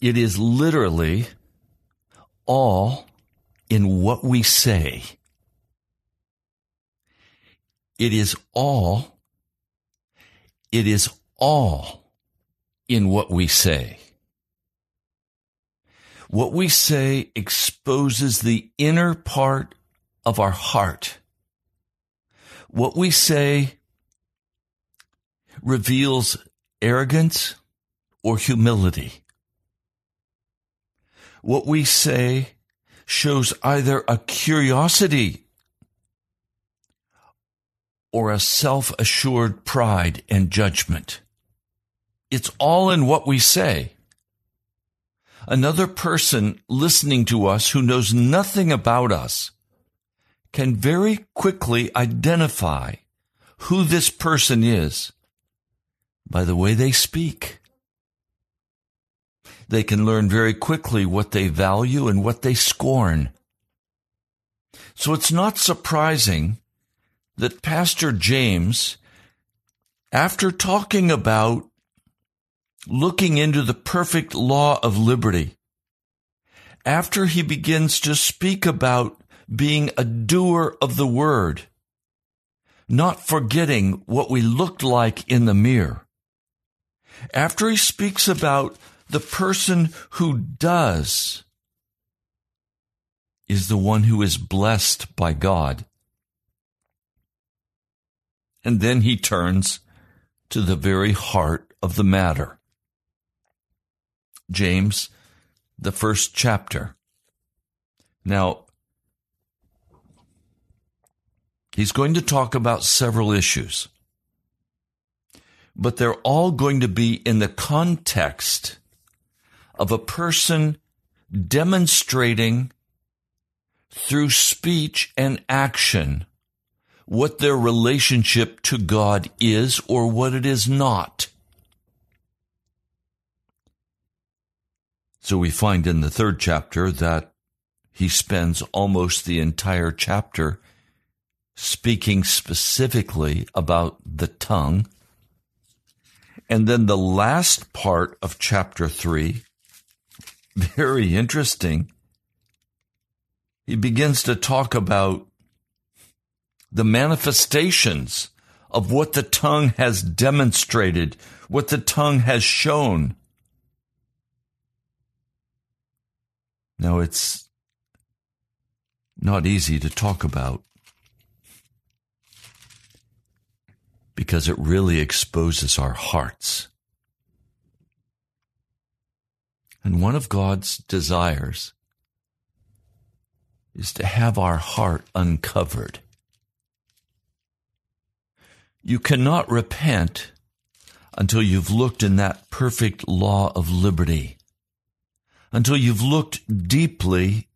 It is literally all in what we say. It is all, it is all in what we say. What we say exposes the inner part of our heart. What we say reveals arrogance or humility. What we say shows either a curiosity or a self assured pride and judgment. It's all in what we say. Another person listening to us who knows nothing about us can very quickly identify who this person is by the way they speak. They can learn very quickly what they value and what they scorn. So it's not surprising that Pastor James, after talking about looking into the perfect law of liberty, after he begins to speak about being a doer of the word, not forgetting what we looked like in the mirror, after he speaks about the person who does is the one who is blessed by God. And then he turns to the very heart of the matter. James, the first chapter. Now, he's going to talk about several issues, but they're all going to be in the context of a person demonstrating through speech and action what their relationship to God is or what it is not. So we find in the third chapter that he spends almost the entire chapter speaking specifically about the tongue. And then the last part of chapter three, very interesting. He begins to talk about the manifestations of what the tongue has demonstrated, what the tongue has shown. Now, it's not easy to talk about because it really exposes our hearts. And one of God's desires is to have our heart uncovered. You cannot repent until you've looked in that perfect law of liberty until you've looked deeply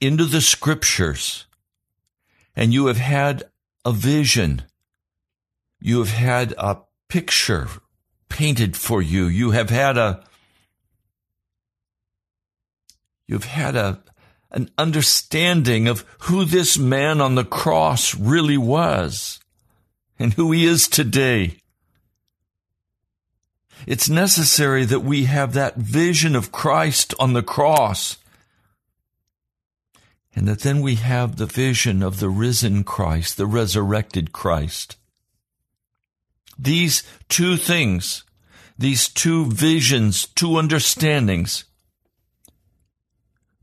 into the scriptures and you have had a vision. You have had a picture painted for you. You have had a, you've had a, an understanding of who this man on the cross really was and who he is today. It's necessary that we have that vision of Christ on the cross. And that then we have the vision of the risen Christ, the resurrected Christ. These two things, these two visions, two understandings,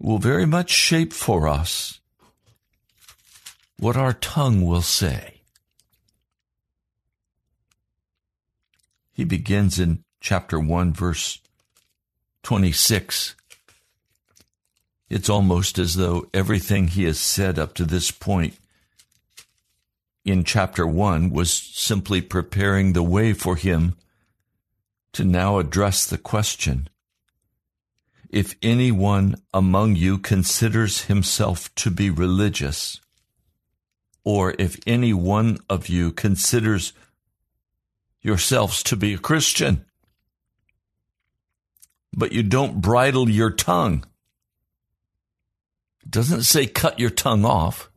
will very much shape for us what our tongue will say. He begins in chapter 1, verse 26. It's almost as though everything he has said up to this point in chapter 1 was simply preparing the way for him to now address the question if anyone among you considers himself to be religious, or if any one of you considers yourselves to be a Christian, but you don't bridle your tongue. It doesn't say cut your tongue off.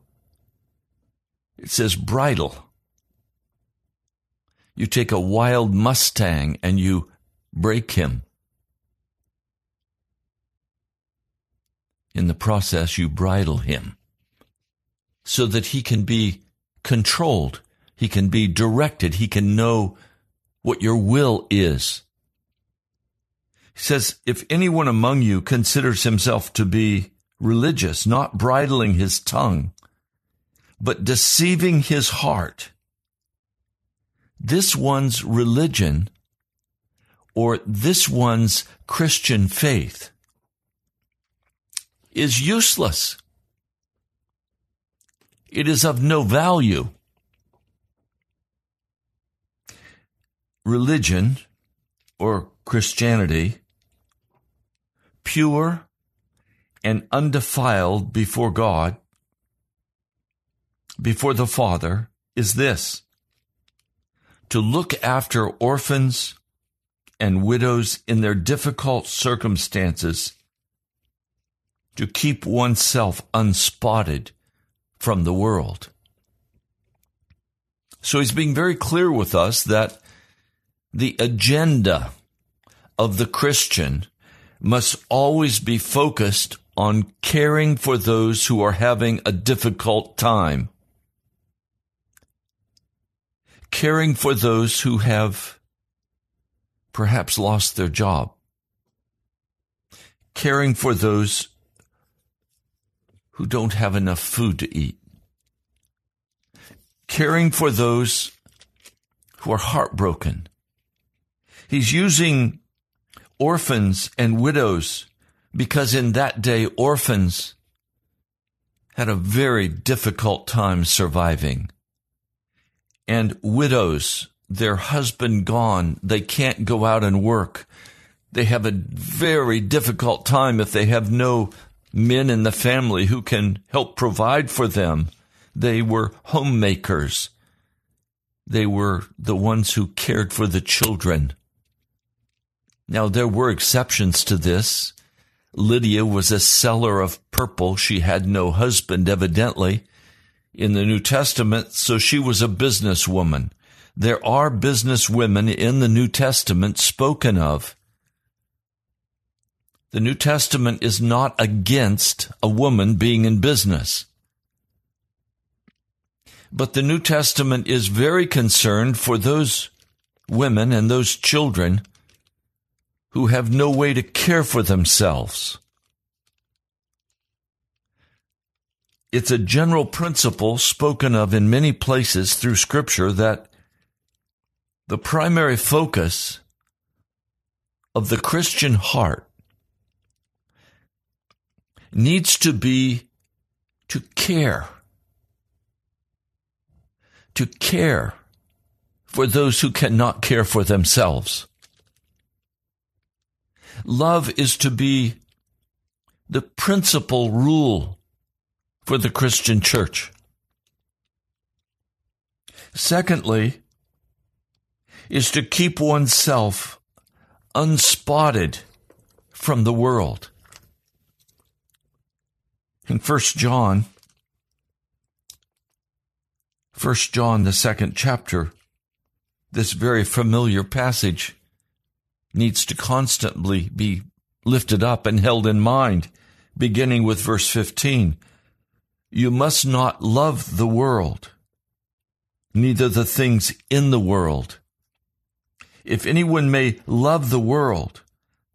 It says bridle. You take a wild Mustang and you break him. In the process, you bridle him so that he can be controlled. He can be directed. He can know what your will is. He says, if anyone among you considers himself to be religious, not bridling his tongue, but deceiving his heart, this one's religion or this one's Christian faith is useless. It is of no value. Religion or Christianity, pure and undefiled before God, before the Father, is this to look after orphans and widows in their difficult circumstances, to keep oneself unspotted from the world. So he's being very clear with us that the agenda of the Christian must always be focused on caring for those who are having a difficult time caring for those who have perhaps lost their job, caring for those who don't have enough food to eat, caring for those who are heartbroken. He's using orphans and widows because in that day orphans had a very difficult time surviving and widows, their husband gone, they can't go out and work. They have a very difficult time if they have no men in the family who can help provide for them. They were homemakers. They were the ones who cared for the children. Now, there were exceptions to this. Lydia was a seller of purple. She had no husband, evidently in the New Testament, so she was a businesswoman. There are business women in the New Testament spoken of. The New Testament is not against a woman being in business. But the New Testament is very concerned for those women and those children who have no way to care for themselves. It's a general principle spoken of in many places through Scripture that the primary focus of the Christian heart needs to be to care. To care for those who cannot care for themselves. Love is to be the principal rule for the Christian church. Secondly, is to keep oneself unspotted from the world. In 1 John, 1 John, the second chapter, this very familiar passage needs to constantly be lifted up and held in mind, beginning with verse 15. You must not love the world, neither the things in the world. If anyone may love the world,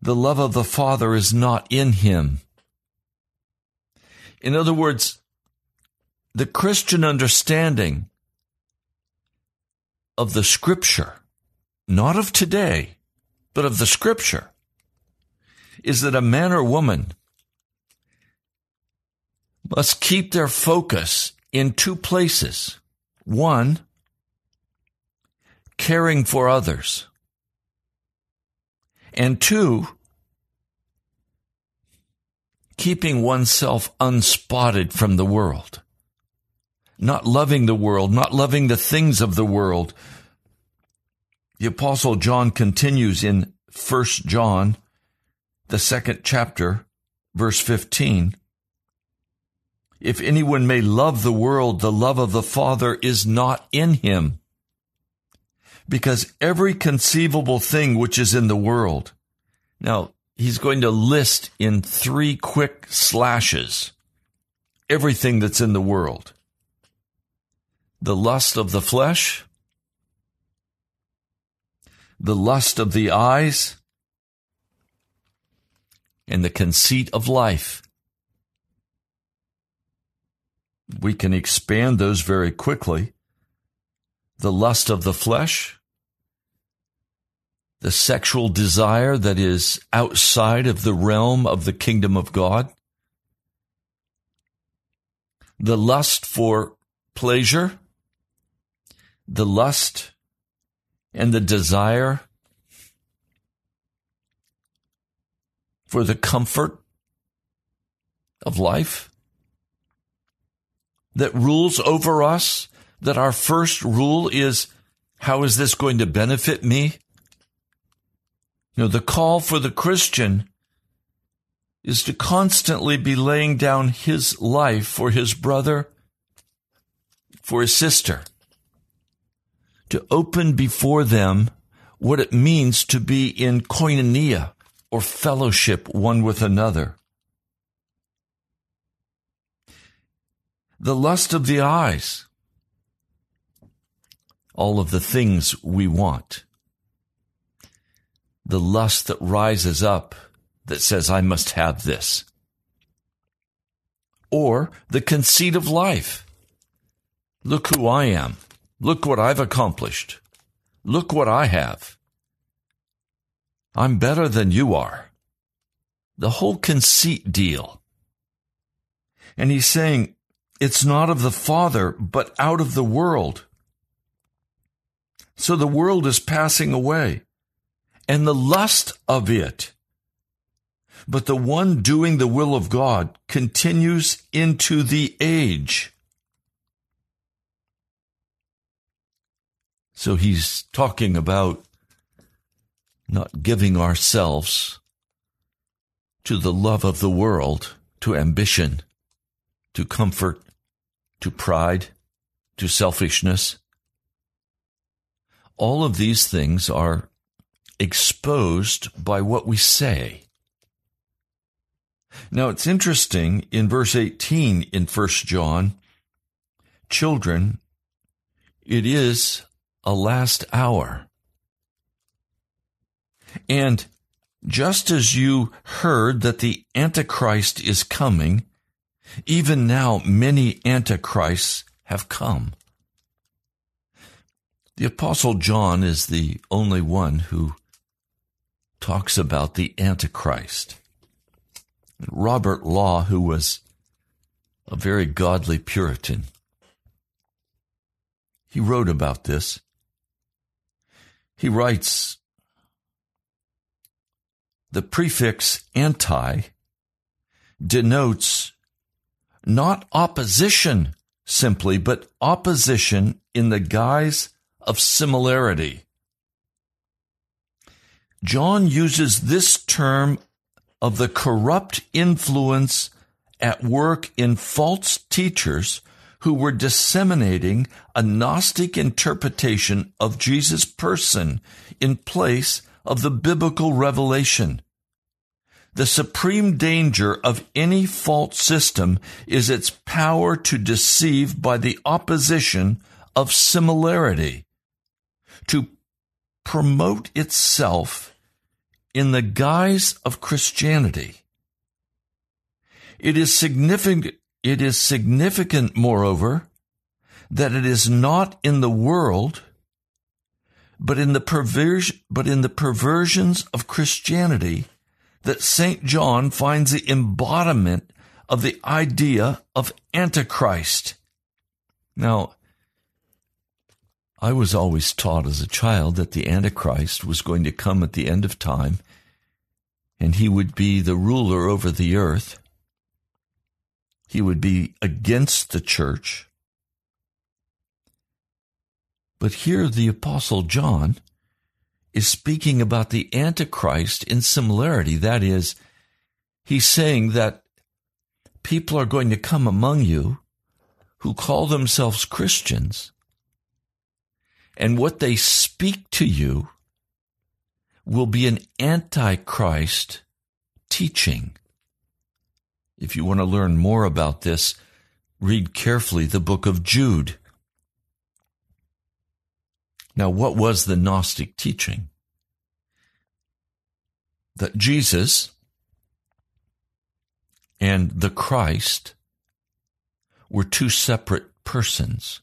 the love of the Father is not in him. In other words, the Christian understanding of the scripture, not of today, but of the scripture, is that a man or woman must keep their focus in two places. one, caring for others, and two, keeping oneself unspotted from the world, not loving the world, not loving the things of the world. The apostle John continues in 1 John, the second chapter, verse 15. If anyone may love the world, the love of the Father is not in him. Because every conceivable thing which is in the world. Now, he's going to list in three quick slashes everything that's in the world the lust of the flesh, the lust of the eyes, and the conceit of life. We can expand those very quickly. The lust of the flesh, the sexual desire that is outside of the realm of the kingdom of God, the lust for pleasure, the lust and the desire for the comfort of life that rules over us, that our first rule is, how is this going to benefit me? You know, the call for the Christian is to constantly be laying down his life for his brother, for his sister, to open before them what it means to be in koinonia or fellowship one with another. The lust of the eyes, all of the things we want the lust that rises up that says, I must have this. Or the conceit of life. Look who I am. Look what I've accomplished. Look what I have. I'm better than you are. The whole conceit deal. And he's saying, it's not of the Father, but out of the world. So the world is passing away and the lust of it. But the one doing the will of God continues into the age. So he's talking about not giving ourselves to the love of the world, to ambition, to comfort, to pride, to selfishness. All of these things are exposed by what we say. Now it's interesting in verse 18 in 1 John, children, it is a last hour. And just as you heard that the Antichrist is coming, even now many Antichrists have come. The Apostle John is the only one who talks about the Antichrist. Robert Law, who was a very godly Puritan, he wrote about this. He writes, the prefix anti denotes not opposition simply, but opposition in the guise of similarity. John uses this term of the corrupt influence at work in false teachers who were disseminating a Gnostic interpretation of Jesus' person in place of the biblical revelation. The supreme danger of any false system is its power to deceive by the opposition of similarity, to promote itself in the guise of Christianity. It is significant, it is significant, moreover, that it is not in the world, but in the perversion, but in the perversions of Christianity that St. John finds the embodiment of the idea of Antichrist. Now, I was always taught as a child that the Antichrist was going to come at the end of time and he would be the ruler over the earth. He would be against the church. But here the Apostle John is speaking about the Antichrist in similarity. That is, he's saying that people are going to come among you who call themselves Christians, and what they speak to you will be an antichrist teaching. If you want to learn more about this, read carefully the book of Jude. Now, what was the Gnostic teaching? That Jesus and the Christ were two separate persons.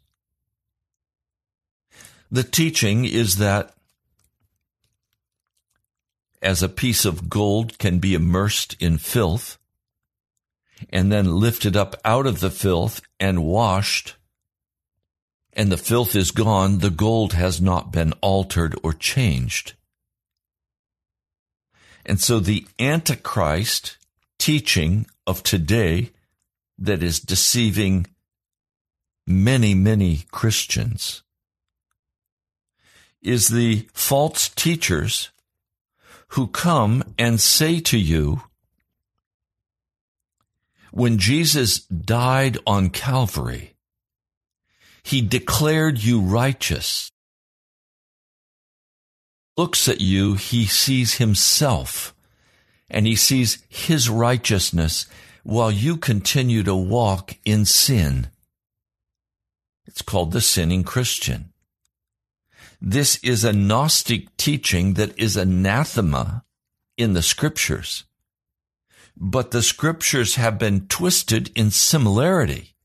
The teaching is that as a piece of gold can be immersed in filth and then lifted up out of the filth and washed, and the filth is gone, the gold has not been altered or changed. And so the Antichrist teaching of today that is deceiving many, many Christians is the false teachers who come and say to you, when Jesus died on Calvary, he declared you righteous. Looks at you, he sees himself and he sees his righteousness while you continue to walk in sin. It's called the sinning Christian. This is a Gnostic teaching that is anathema in the scriptures. But the scriptures have been twisted in similarity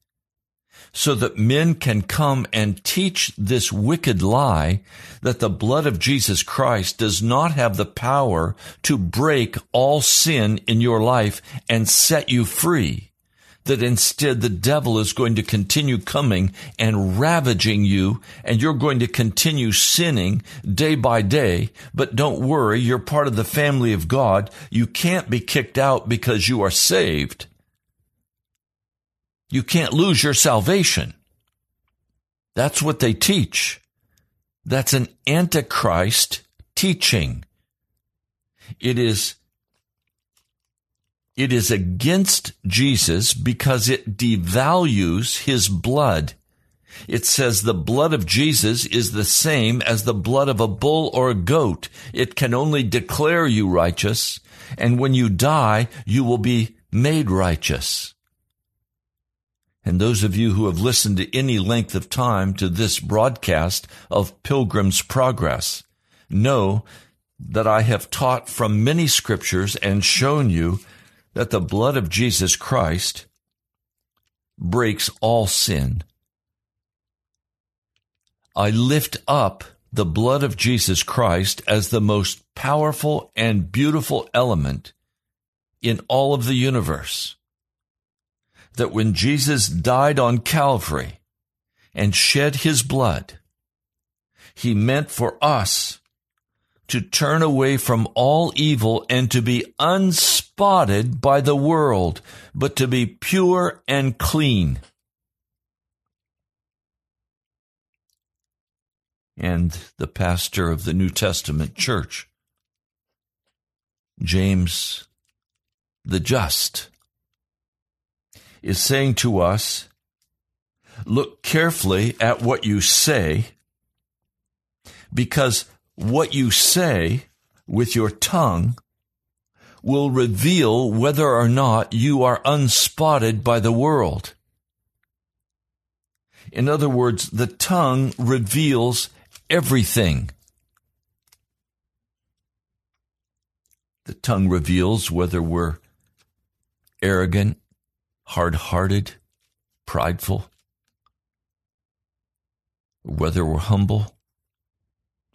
so that men can come and teach this wicked lie that the blood of Jesus Christ does not have the power to break all sin in your life and set you free that instead the devil is going to continue coming and ravaging you and you're going to continue sinning day by day. But don't worry, you're part of the family of God. You can't be kicked out because you are saved. You can't lose your salvation. That's what they teach. That's an antichrist teaching. It is it is against Jesus because it devalues his blood. It says the blood of Jesus is the same as the blood of a bull or a goat. It can only declare you righteous, and when you die, you will be made righteous. And those of you who have listened to any length of time to this broadcast of Pilgrim's Progress know that I have taught from many scriptures and shown you that the blood of Jesus Christ breaks all sin. I lift up the blood of Jesus Christ as the most powerful and beautiful element in all of the universe. That when Jesus died on Calvary and shed his blood, he meant for us to turn away from all evil and to be unspotted by the world, but to be pure and clean. And the pastor of the New Testament church, James the Just, is saying to us, look carefully at what you say, because what you say with your tongue will reveal whether or not you are unspotted by the world. In other words, the tongue reveals everything. The tongue reveals whether we're arrogant, hard hearted, prideful, whether we're humble,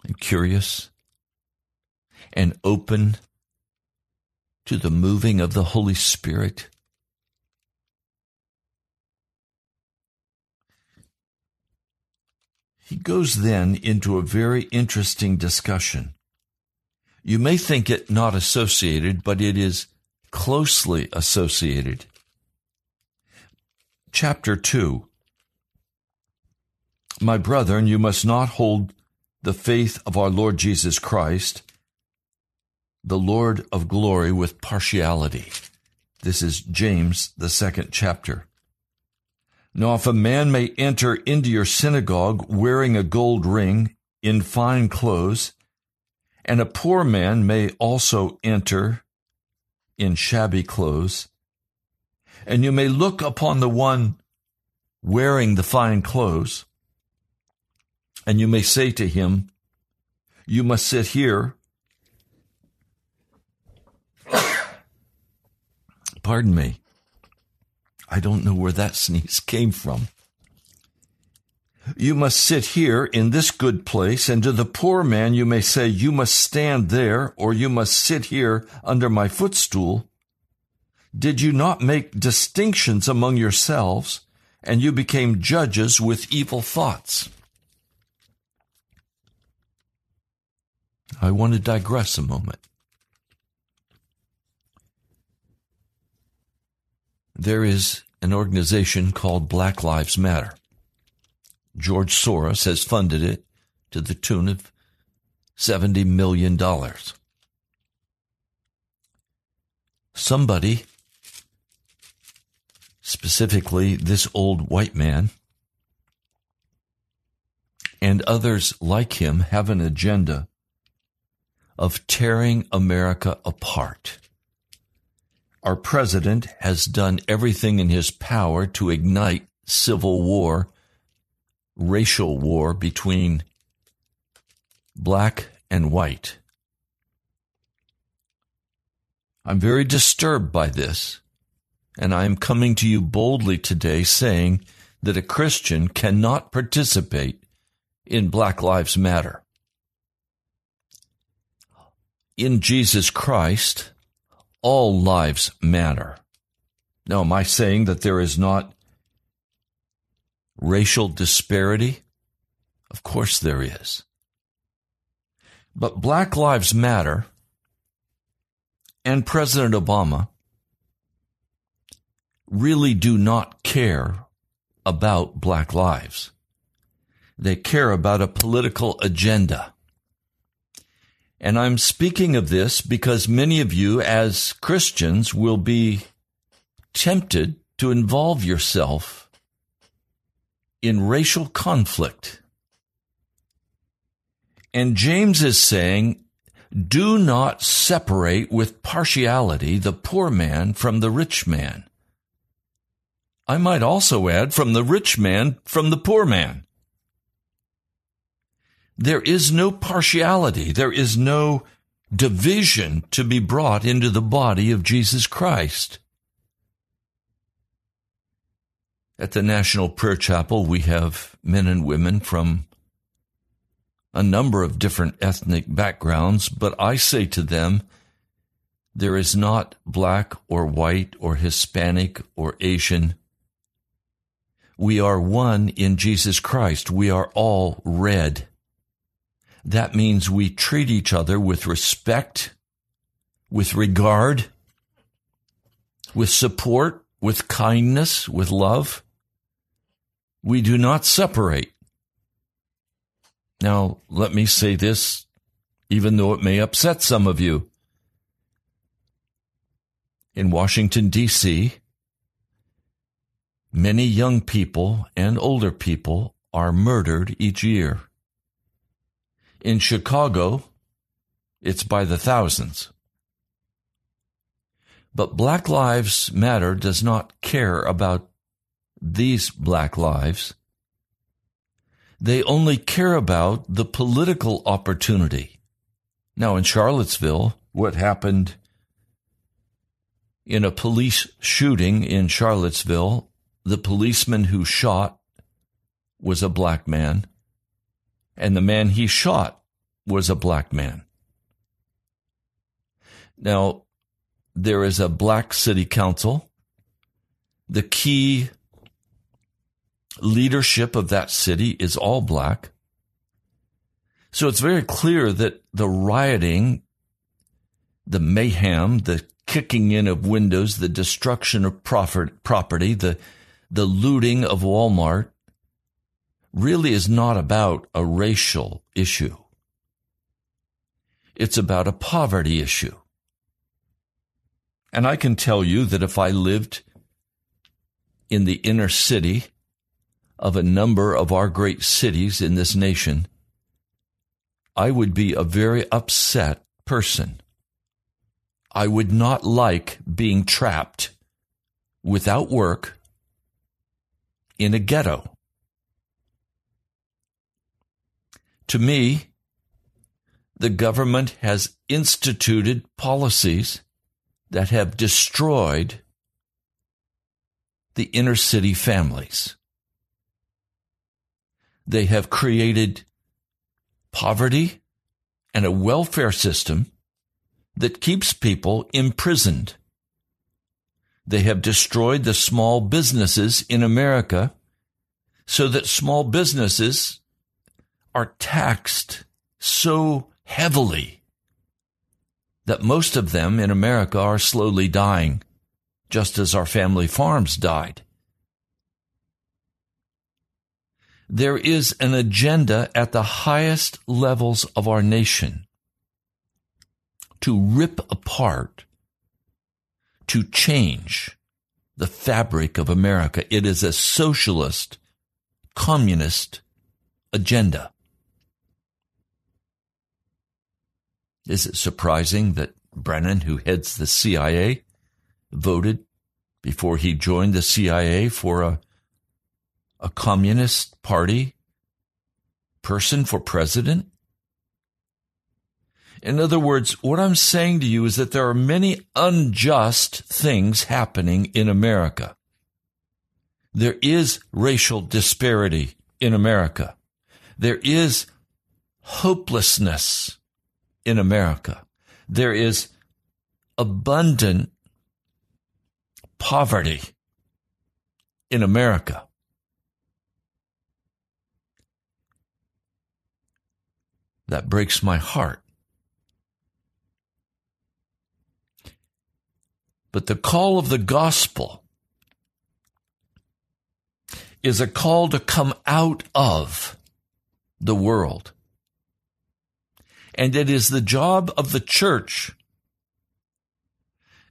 and curious and open to the moving of the Holy Spirit. he goes then into a very interesting discussion. You may think it not associated, but it is closely associated. Chapter 2 My brethren, you must not hold the faith of our Lord Jesus Christ, the Lord of glory, with partiality. This is James, the second chapter. Now, if a man may enter into your synagogue wearing a gold ring in fine clothes, and a poor man may also enter in shabby clothes, and you may look upon the one wearing the fine clothes, and you may say to him, You must sit here. Pardon me. I don't know where that sneeze came from. You must sit here in this good place, and to the poor man you may say, You must stand there, or you must sit here under my footstool. Did you not make distinctions among yourselves, and you became judges with evil thoughts? I want to digress a moment. There is an organization called Black Lives Matter. George Soros has funded it to the tune of $70 million. Somebody, specifically this old white man, and others like him have an agenda of tearing America apart. Our president has done everything in his power to ignite civil war racial war between black and white. I'm very disturbed by this, and I am coming to you boldly today saying that a Christian cannot participate in Black Lives Matter. In Jesus Christ, all lives matter. Now, am I saying that there is not racial disparity? Of course there is. But Black Lives Matter and President Obama really do not care about black lives. They care about a political agenda. And I'm speaking of this because many of you as Christians will be tempted to involve yourself in racial conflict. And James is saying, do not separate with partiality the poor man from the rich man. I might also add from the rich man from the poor man. There is no partiality. There is no division to be brought into the body of Jesus Christ. At the National Prayer Chapel, we have men and women from a number of different ethnic backgrounds, but I say to them, there is not black or white or Hispanic or Asian. We are one in Jesus Christ. We are all red. That means we treat each other with respect, with regard, with support, with kindness, with love. We do not separate. Now, let me say this, even though it may upset some of you. In Washington, D.C., many young people and older people are murdered each year. In Chicago, it's by the thousands. But Black Lives Matter does not care about these black lives. They only care about the political opportunity. Now, in Charlottesville, what happened in a police shooting in Charlottesville, the policeman who shot was a black man, and the man he shot was a black man. Now, there is a black city council. The key leadership of that city is all black. So it's very clear that the rioting, the mayhem, the kicking in of windows, the destruction of property, the, the looting of Walmart really is not about a racial issue. It's about a poverty issue. And I can tell you that if I lived in the inner city of a number of our great cities in this nation, I would be a very upset person. I would not like being trapped without work in a ghetto. To me, the government has instituted policies that have destroyed the inner city families. They have created poverty and a welfare system that keeps people imprisoned. They have destroyed the small businesses in America so that small businesses are taxed so heavily that most of them in America are slowly dying, just as our family farms died. There is an agenda at the highest levels of our nation to rip apart, to change the fabric of America. It is a socialist, communist agenda. Is it surprising that Brennan, who heads the CIA, voted before he joined the CIA for a, a communist party person for president? In other words, what I'm saying to you is that there are many unjust things happening in America. There is racial disparity in America. There is hopelessness in America. There is abundant poverty in America. That breaks my heart. But the call of the gospel is a call to come out of the world and it is the job of the church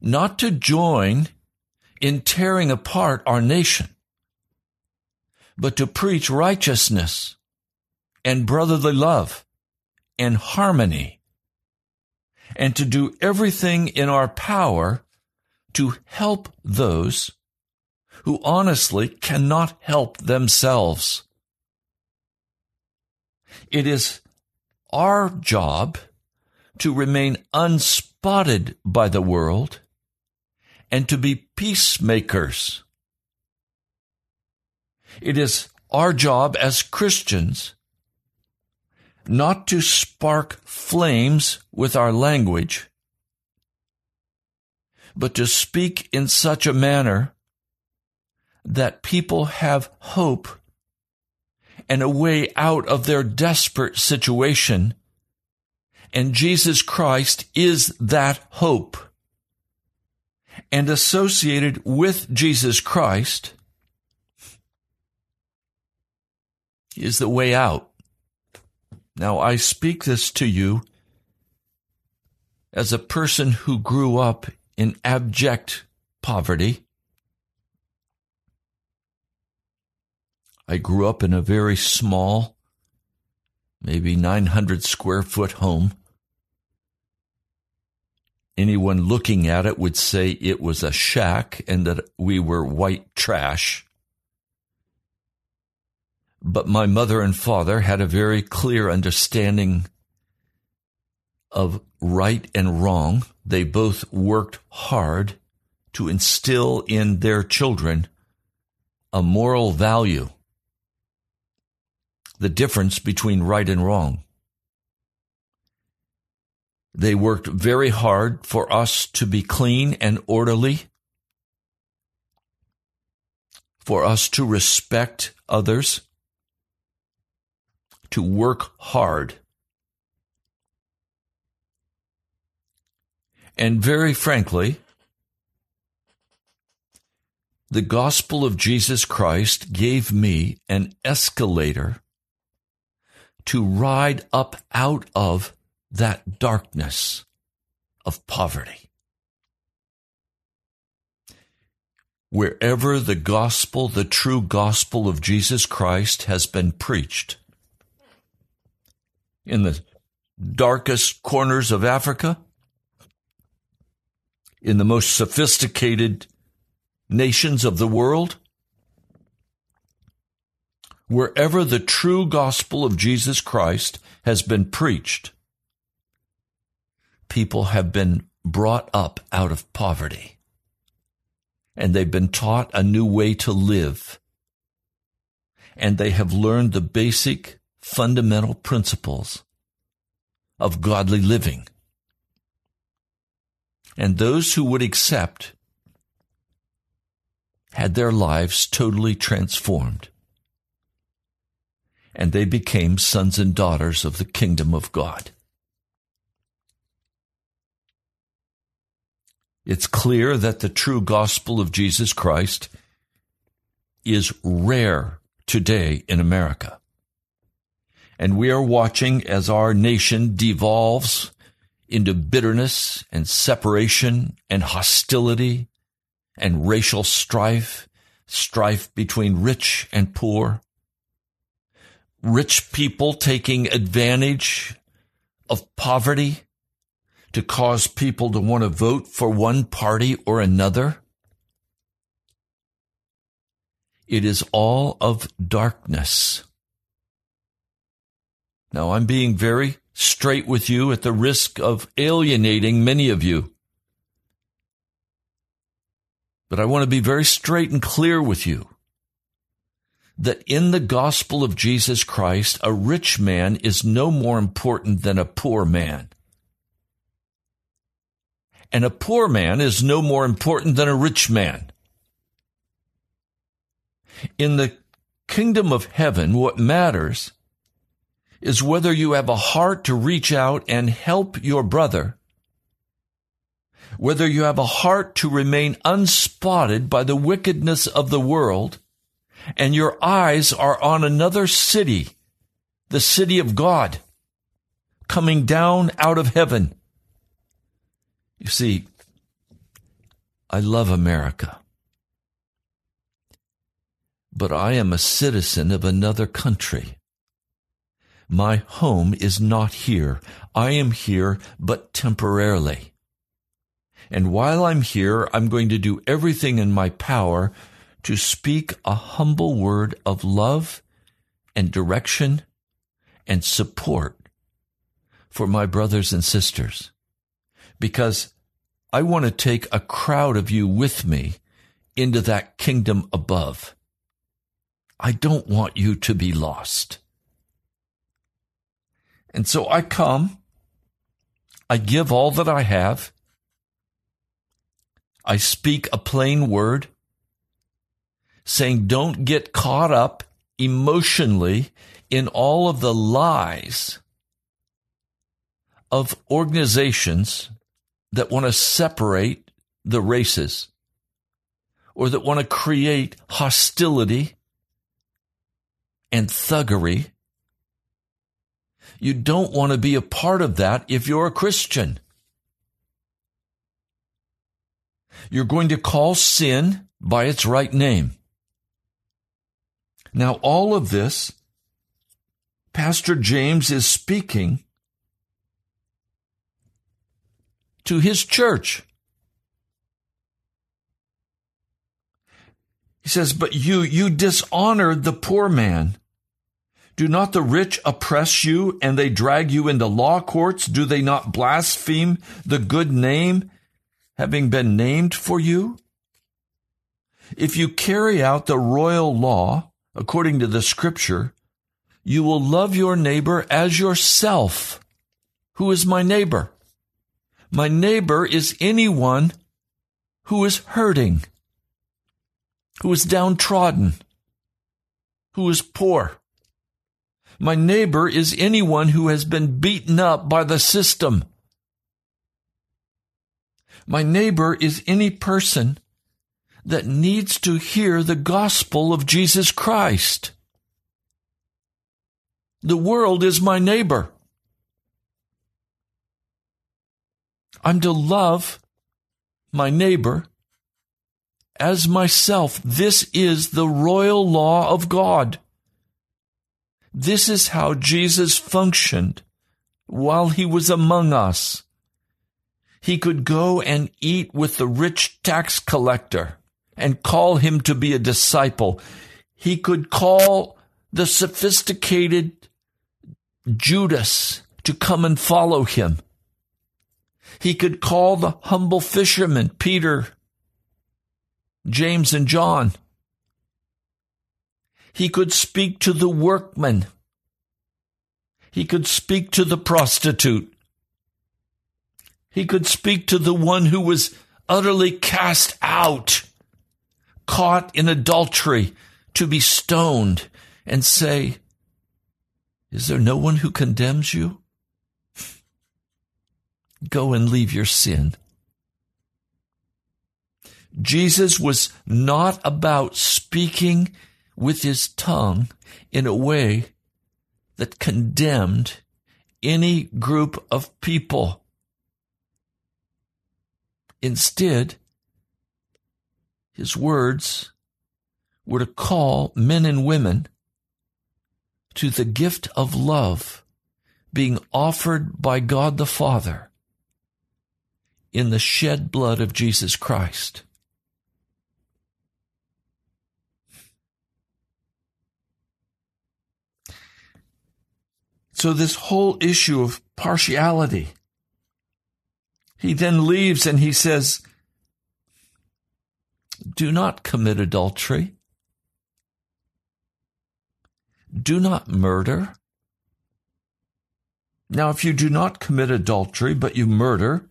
not to join in tearing apart our nation, but to preach righteousness and brotherly love and harmony, and to do everything in our power to help those who honestly cannot help themselves. It is our job to remain unspotted by the world and to be peacemakers. It is our job as Christians not to spark flames with our language, but to speak in such a manner that people have hope and a way out of their desperate situation. And Jesus Christ is that hope. And associated with Jesus Christ is the way out. Now, I speak this to you as a person who grew up in abject poverty I grew up in a very small, maybe 900 square foot home. Anyone looking at it would say it was a shack and that we were white trash. But my mother and father had a very clear understanding of right and wrong. They both worked hard to instill in their children a moral value the difference between right and wrong. They worked very hard for us to be clean and orderly, for us to respect others, to work hard. And very frankly, the gospel of Jesus Christ gave me an escalator to ride up out of that darkness of poverty. Wherever the gospel, the true gospel of Jesus Christ has been preached, in the darkest corners of Africa, in the most sophisticated nations of the world, wherever the true gospel of Jesus Christ has been preached, people have been brought up out of poverty and they've been taught a new way to live. And they have learned the basic fundamental principles of godly living. And those who would accept had their lives totally transformed. And they became sons and daughters of the kingdom of God. It's clear that the true gospel of Jesus Christ is rare today in America. And we are watching as our nation devolves into bitterness and separation and hostility and racial strife, strife between rich and poor, rich people taking advantage of poverty to cause people to want to vote for one party or another. It is all of darkness. Now, I'm being very straight with you at the risk of alienating many of you. But I want to be very straight and clear with you that in the gospel of Jesus Christ, a rich man is no more important than a poor man. And a poor man is no more important than a rich man. In the kingdom of heaven, what matters is whether you have a heart to reach out and help your brother whether you have a heart to remain unspotted by the wickedness of the world, and your eyes are on another city, the city of God, coming down out of heaven. You see, I love America, but I am a citizen of another country. My home is not here. I am here but temporarily. And while I'm here, I'm going to do everything in my power to speak a humble word of love and direction and support for my brothers and sisters. Because I want to take a crowd of you with me into that kingdom above. I don't want you to be lost. And so I come, I give all that I have, I speak a plain word saying don't get caught up emotionally in all of the lies of organizations that want to separate the races or that want to create hostility and thuggery. You don't want to be a part of that if you're a Christian. You're going to call sin by its right name. Now, all of this, Pastor James is speaking to his church. He says, But you, you dishonored the poor man. Do not the rich oppress you and they drag you into law courts? Do they not blaspheme the good name having been named for you? If you carry out the royal law according to the scripture, you will love your neighbor as yourself. Who is my neighbor? My neighbor is anyone who is hurting, who is downtrodden, who is poor. My neighbor is anyone who has been beaten up by the system My neighbor is any person that needs to hear the gospel of Jesus Christ. The world is my neighbor. I'm to love my neighbor as myself. This is the royal law of God. This is how Jesus functioned while he was among us. He could go and eat with the rich tax collector and call him to be a disciple. He could call the sophisticated Judas to come and follow him. He could call the humble fishermen, Peter, James, and John. He could speak to the workman. He could speak to the prostitute. He could speak to the one who was utterly cast out, caught in adultery, to be stoned, and say, Is there no one who condemns you? Go and leave your sin. Jesus was not about speaking with his tongue in a way that condemned any group of people. Instead, his words were to call men and women to the gift of love being offered by God the Father in the shed blood of Jesus Christ. So this whole issue of partiality, he then leaves and he says, do not commit adultery. Do not murder. Now, if you do not commit adultery, but you murder,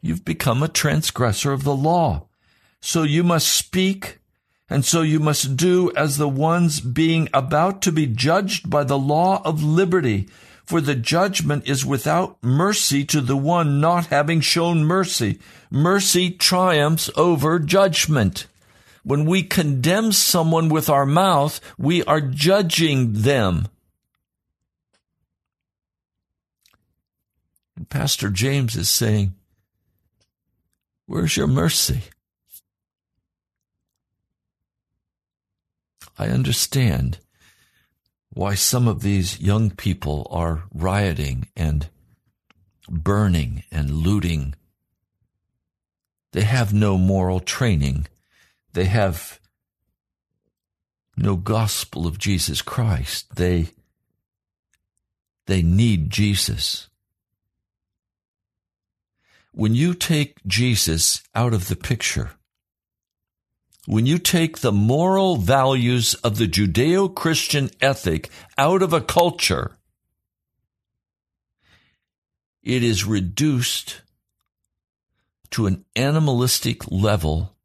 you've become a transgressor of the law. So you must speak and so you must do as the ones being about to be judged by the law of liberty. For the judgment is without mercy to the one not having shown mercy. Mercy triumphs over judgment. When we condemn someone with our mouth, we are judging them. And Pastor James is saying, Where's your mercy? I understand why some of these young people are rioting and burning and looting. They have no moral training. They have no gospel of Jesus Christ. They, they need Jesus. When you take Jesus out of the picture, when you take the moral values of the Judeo Christian ethic out of a culture, it is reduced to an animalistic level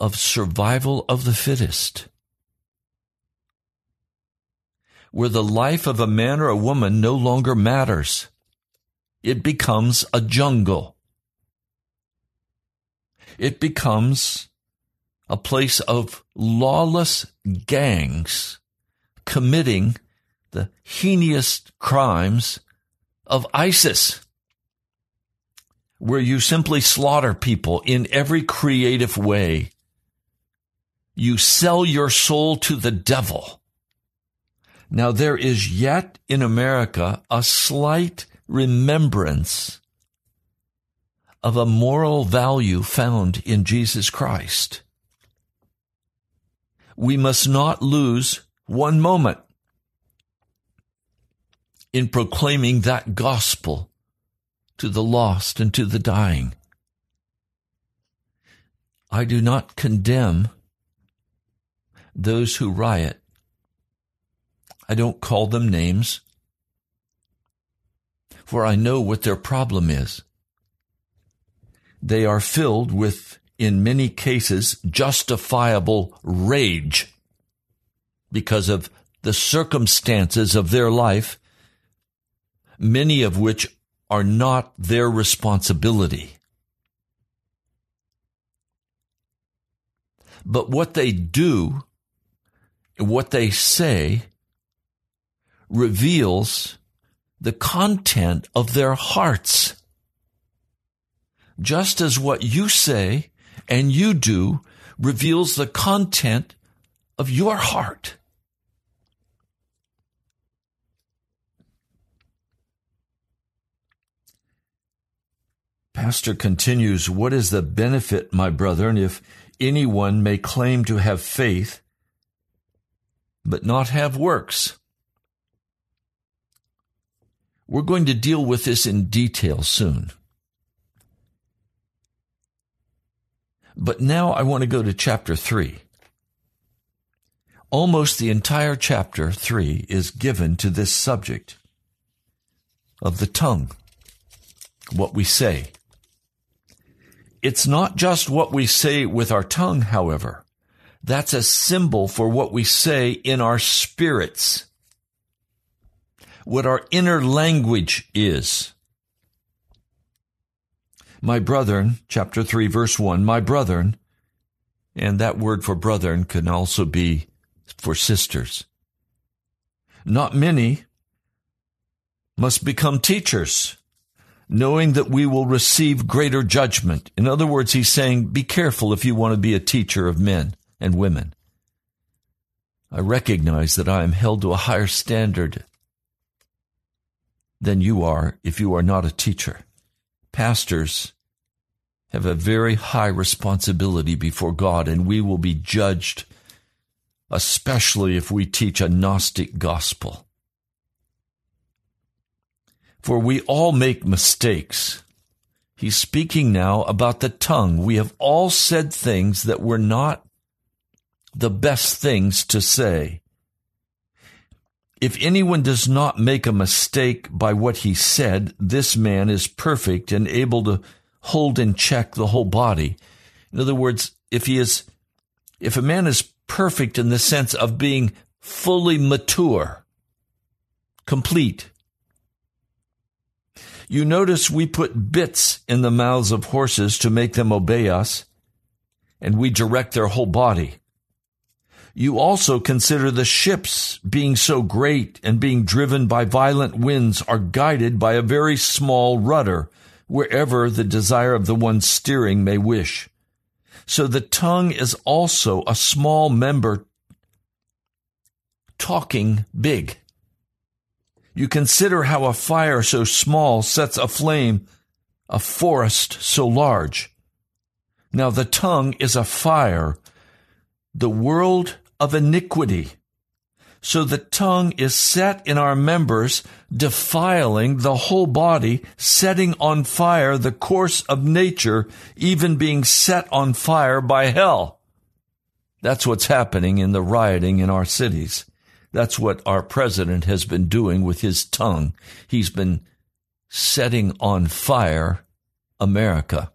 of survival of the fittest, where the life of a man or a woman no longer matters. It becomes a jungle. It becomes a place of lawless gangs committing the heinous crimes of ISIS, where you simply slaughter people in every creative way. You sell your soul to the devil. Now there is yet in America a slight remembrance of a moral value found in Jesus Christ we must not lose one moment in proclaiming that gospel to the lost and to the dying. I do not condemn those who riot. I don't call them names, for I know what their problem is. They are filled with in many cases, justifiable rage because of the circumstances of their life, many of which are not their responsibility. But what they do, what they say, reveals the content of their hearts. Just as what you say and you do reveals the content of your heart. Pastor continues, What is the benefit, my brethren, if anyone may claim to have faith, but not have works? We're going to deal with this in detail soon. But now I want to go to chapter 3. Almost the entire chapter 3 is given to this subject of the tongue, what we say. It's not just what we say with our tongue, however. That's a symbol for what we say in our spirits. What our inner language is. My brethren, chapter 3, verse 1, my brethren, and that word for brethren can also be for sisters. Not many must become teachers knowing that we will receive greater judgment. In other words, he's saying, be careful if you want to be a teacher of men and women. I recognize that I am held to a higher standard than you are if you are not a teacher. Pastors have a very high responsibility before God, and we will be judged, especially if we teach a Gnostic gospel. For we all make mistakes. He's speaking now about the tongue. We have all said things that were not the best things to say. If anyone does not make a mistake by what he said, this man is perfect and able to hold in check the whole body. In other words, if he is, if a man is perfect in the sense of being fully mature, complete, you notice we put bits in the mouths of horses to make them obey us, and we direct their whole body. You also consider the ships being so great and being driven by violent winds are guided by a very small rudder wherever the desire of the one steering may wish. So the tongue is also a small member talking big. You consider how a fire so small sets aflame a forest so large. Now the tongue is a fire, the world of iniquity. So the tongue is set in our members, defiling the whole body, setting on fire the course of nature, even being set on fire by hell. That's what's happening in the rioting in our cities. That's what our president has been doing with his tongue. He's been setting on fire America.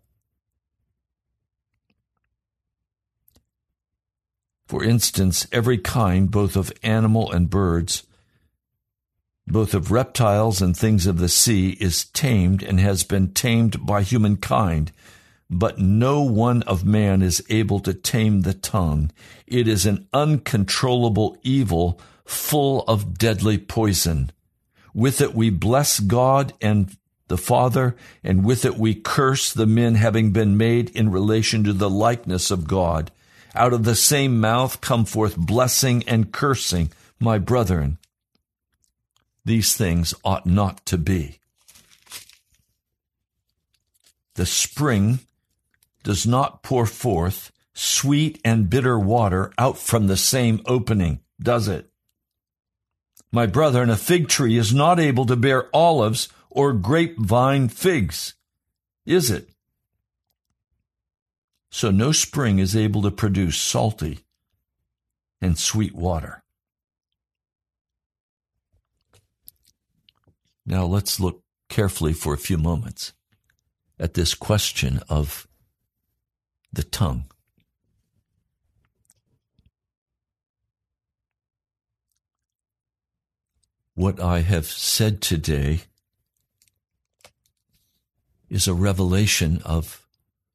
For instance, every kind, both of animal and birds, both of reptiles and things of the sea, is tamed and has been tamed by humankind. But no one of man is able to tame the tongue. It is an uncontrollable evil full of deadly poison. With it we bless God and the Father, and with it we curse the men having been made in relation to the likeness of God. Out of the same mouth come forth blessing and cursing, my brethren. These things ought not to be. The spring does not pour forth sweet and bitter water out from the same opening, does it? My brethren, a fig tree is not able to bear olives or grapevine figs, is it? So no spring is able to produce salty and sweet water. Now let's look carefully for a few moments at this question of the tongue. what I have said today is a revelation of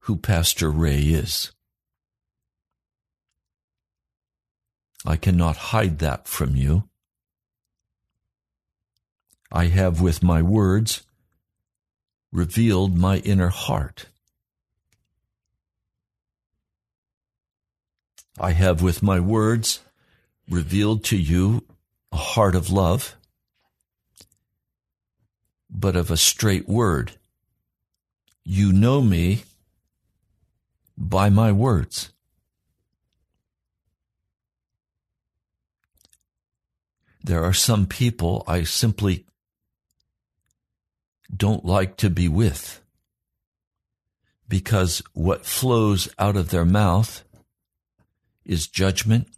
who Pastor Ray is. I cannot hide that from you. I have with my words revealed my inner heart. I have with my words revealed to you a heart of love, but of a straight word. You know me by my words. There are some people I simply don't like to be with because what flows out of their mouth is judgment,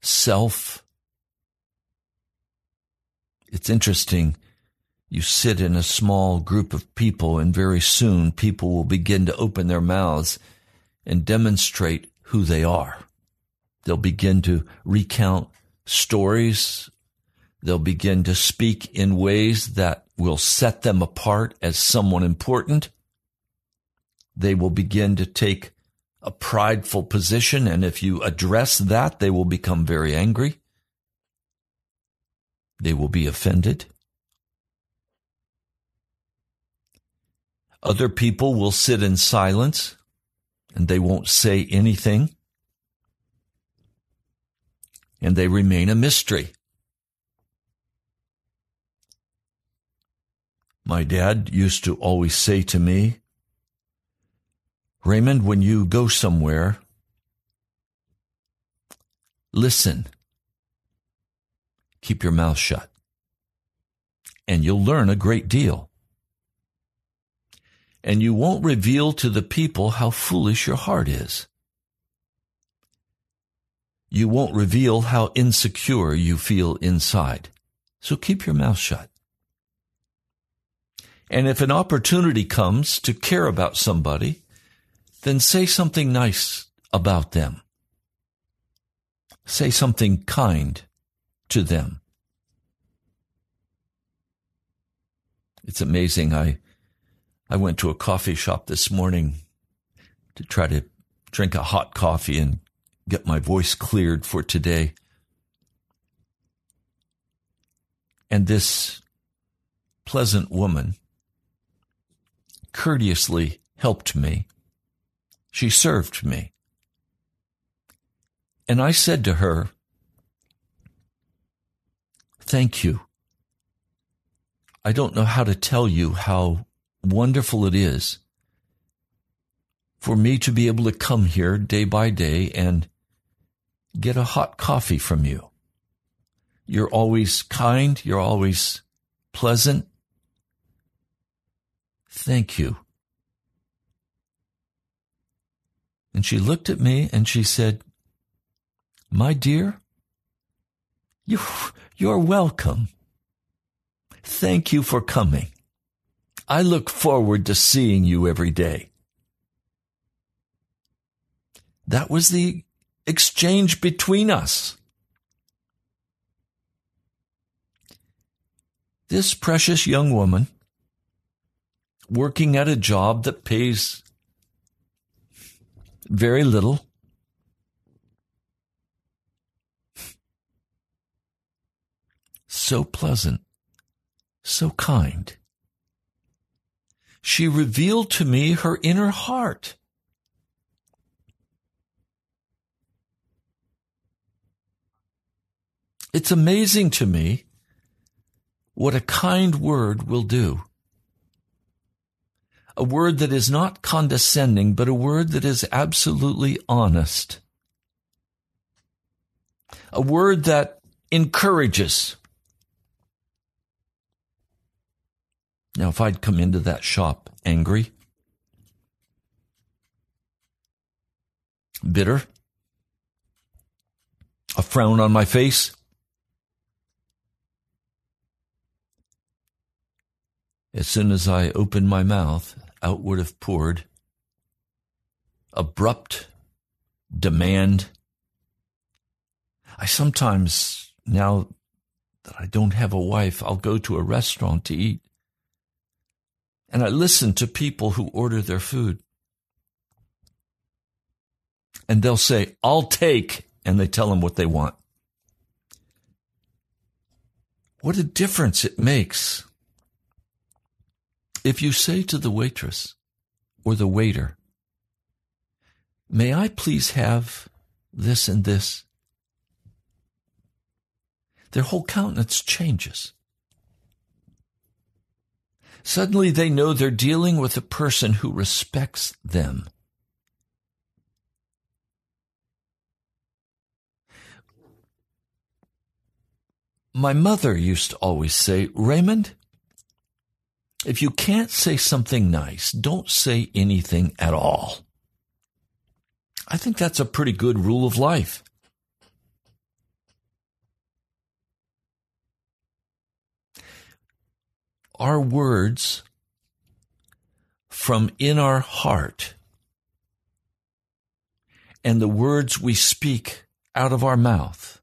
self. It's interesting. You sit in a small group of people, and very soon people will begin to open their mouths and demonstrate who they are. They'll begin to recount stories. They'll begin to speak in ways that will set them apart as someone important. They will begin to take a prideful position, and if you address that, they will become very angry. They will be offended. Other people will sit in silence and they won't say anything. And they remain a mystery. My dad used to always say to me, Raymond, when you go somewhere, listen. Keep your mouth shut. And you'll learn a great deal. And you won't reveal to the people how foolish your heart is. You won't reveal how insecure you feel inside. So keep your mouth shut. And if an opportunity comes to care about somebody, then say something nice about them. Say something kind to them. It's amazing. I, I went to a coffee shop this morning to try to drink a hot coffee and get my voice cleared for today. And this pleasant woman courteously helped me she served me. And I said to her, Thank you. I don't know how to tell you how wonderful it is for me to be able to come here day by day and get a hot coffee from you. You're always kind. You're always pleasant. Thank you. And she looked at me and she said, My dear, you, you're welcome. Thank you for coming. I look forward to seeing you every day. That was the exchange between us. This precious young woman, working at a job that pays very little. So pleasant, so kind. She revealed to me her inner heart. It's amazing to me what a kind word will do a word that is not condescending, but a word that is absolutely honest. A word that encourages. Now, if I'd come into that shop angry, bitter, a frown on my face, As soon as I opened my mouth, out would have poured abrupt demand. I sometimes, now that I don't have a wife, I'll go to a restaurant to eat. And I listen to people who order their food. and they'll say, I'll take, and they tell them what they want. What a difference it makes if you say to the waitress or the waiter, May I please have this and this? Their whole countenance changes. Suddenly they know they're dealing with a person who respects them. My mother used to always say, Raymond, if you can't say something nice, don't say anything at all. I think that's a pretty good rule of life. Our words from in our heart and the words we speak out of our mouth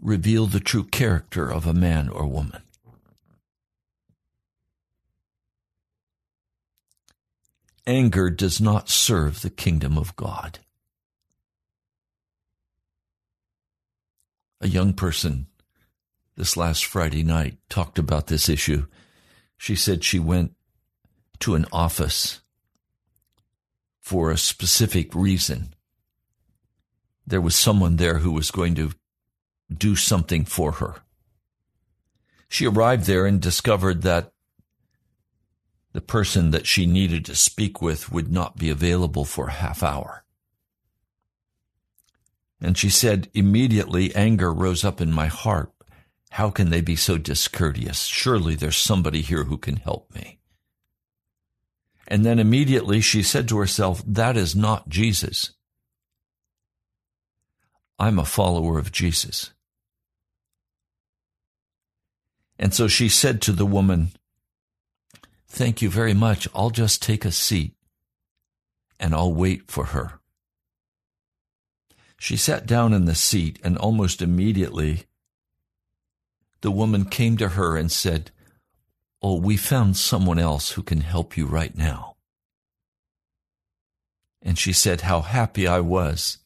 reveal the true character of a man or woman. Anger does not serve the kingdom of God. A young person this last Friday night talked about this issue. She said she went to an office for a specific reason. There was someone there who was going to do something for her. She arrived there and discovered that the person that she needed to speak with would not be available for a half hour. And she said, immediately anger rose up in my heart. How can they be so discourteous? Surely there's somebody here who can help me. And then immediately she said to herself, that is not Jesus. I'm a follower of Jesus. And so she said to the woman, Thank you very much. I'll just take a seat and I'll wait for her. She sat down in the seat and almost immediately the woman came to her and said, Oh, we found someone else who can help you right now. And she said how happy I was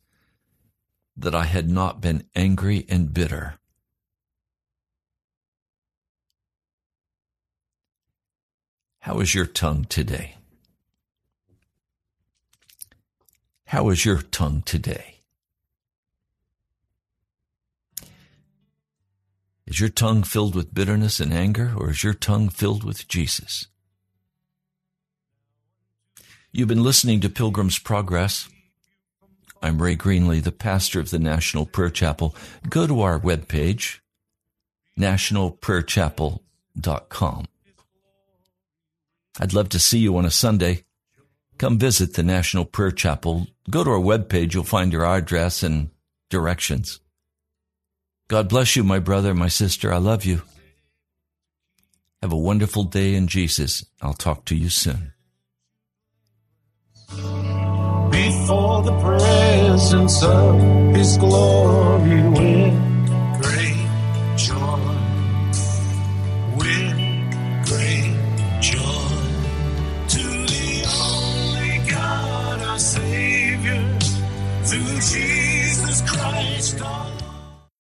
that I had not been angry and bitter How is your tongue today? How is your tongue today? Is your tongue filled with bitterness and anger, or is your tongue filled with Jesus? You've been listening to Pilgrim's Progress. I'm Ray Greenley, the pastor of the National Prayer Chapel. Go to our webpage, nationalprayerchapel.com. I'd love to see you on a Sunday. Come visit the National Prayer Chapel. Go to our webpage. You'll find your address and directions. God bless you, my brother, my sister. I love you. Have a wonderful day in Jesus. I'll talk to you soon. Before the presence of His glory